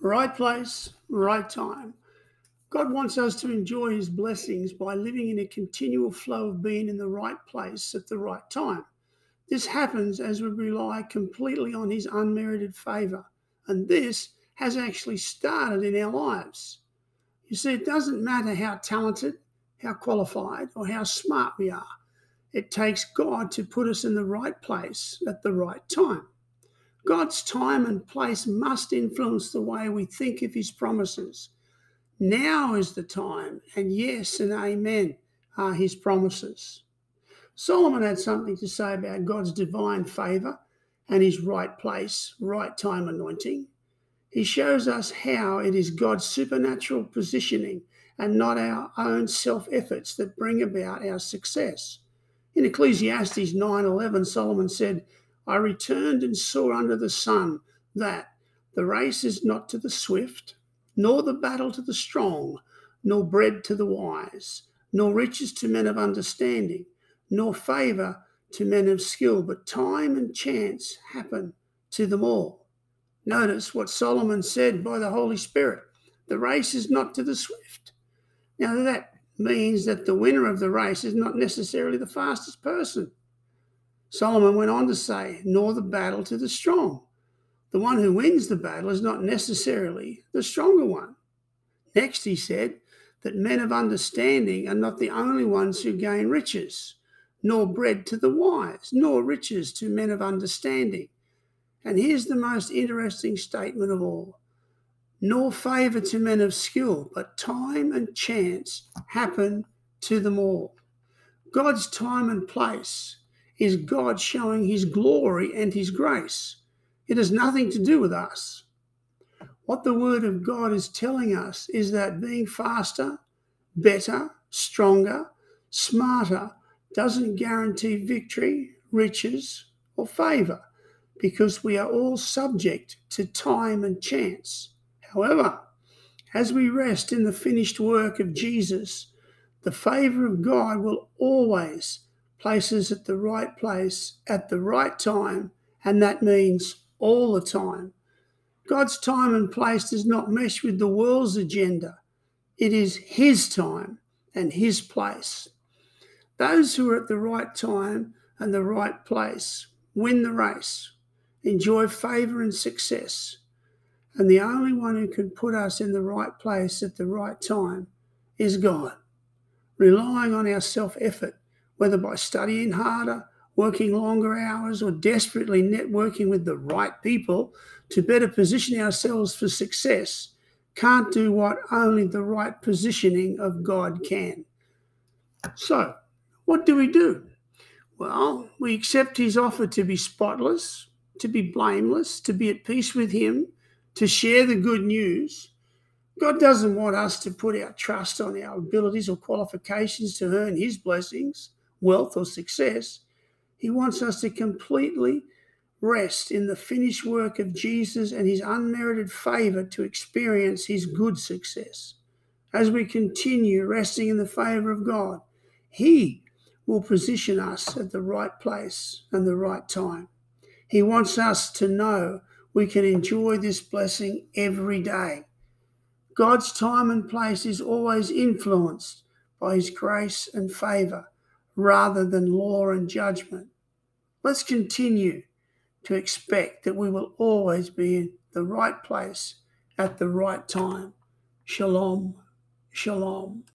Right place, right time. God wants us to enjoy his blessings by living in a continual flow of being in the right place at the right time. This happens as we rely completely on his unmerited favor, and this has actually started in our lives. You see, it doesn't matter how talented, how qualified, or how smart we are. It takes God to put us in the right place at the right time. God's time and place must influence the way we think of his promises. Now is the time, and yes and amen are his promises. Solomon had something to say about God's divine favor and his right place, right time anointing. He shows us how it is God's supernatural positioning and not our own self efforts that bring about our success. In Ecclesiastes 9:11 Solomon said, I returned and saw under the sun that the race is not to the swift, nor the battle to the strong, nor bread to the wise, nor riches to men of understanding, nor favour to men of skill, but time and chance happen to them all. Notice what Solomon said by the Holy Spirit the race is not to the swift. Now, that means that the winner of the race is not necessarily the fastest person. Solomon went on to say, nor the battle to the strong. The one who wins the battle is not necessarily the stronger one. Next, he said that men of understanding are not the only ones who gain riches, nor bread to the wise, nor riches to men of understanding. And here's the most interesting statement of all nor favour to men of skill, but time and chance happen to them all. God's time and place is God showing his glory and his grace. It has nothing to do with us. What the Word of God is telling us is that being faster, better, stronger, smarter doesn't guarantee victory, riches, or favour because we are all subject to time and chance. However, as we rest in the finished work of Jesus, the favour of God will always places at the right place at the right time, and that means all the time. God's time and place does not mesh with the world's agenda. It is His time and His place. Those who are at the right time and the right place win the race, enjoy favour and success. And the only one who can put us in the right place at the right time is God. Relying on our self effort whether by studying harder, working longer hours, or desperately networking with the right people to better position ourselves for success, can't do what only the right positioning of God can. So, what do we do? Well, we accept his offer to be spotless, to be blameless, to be at peace with him, to share the good news. God doesn't want us to put our trust on our abilities or qualifications to earn his blessings wealth, or success. He wants us to completely rest in the finished work of Jesus and his unmerited favor to experience his good success. As we continue resting in the favor of God, he will position us at the right place and the right time. He wants us to know we can enjoy this blessing every day. God's time and place is always influenced by his grace and favor rather than law and judgment. Let's continue to expect that we will always be in the right place at the right time. Shalom, shalom.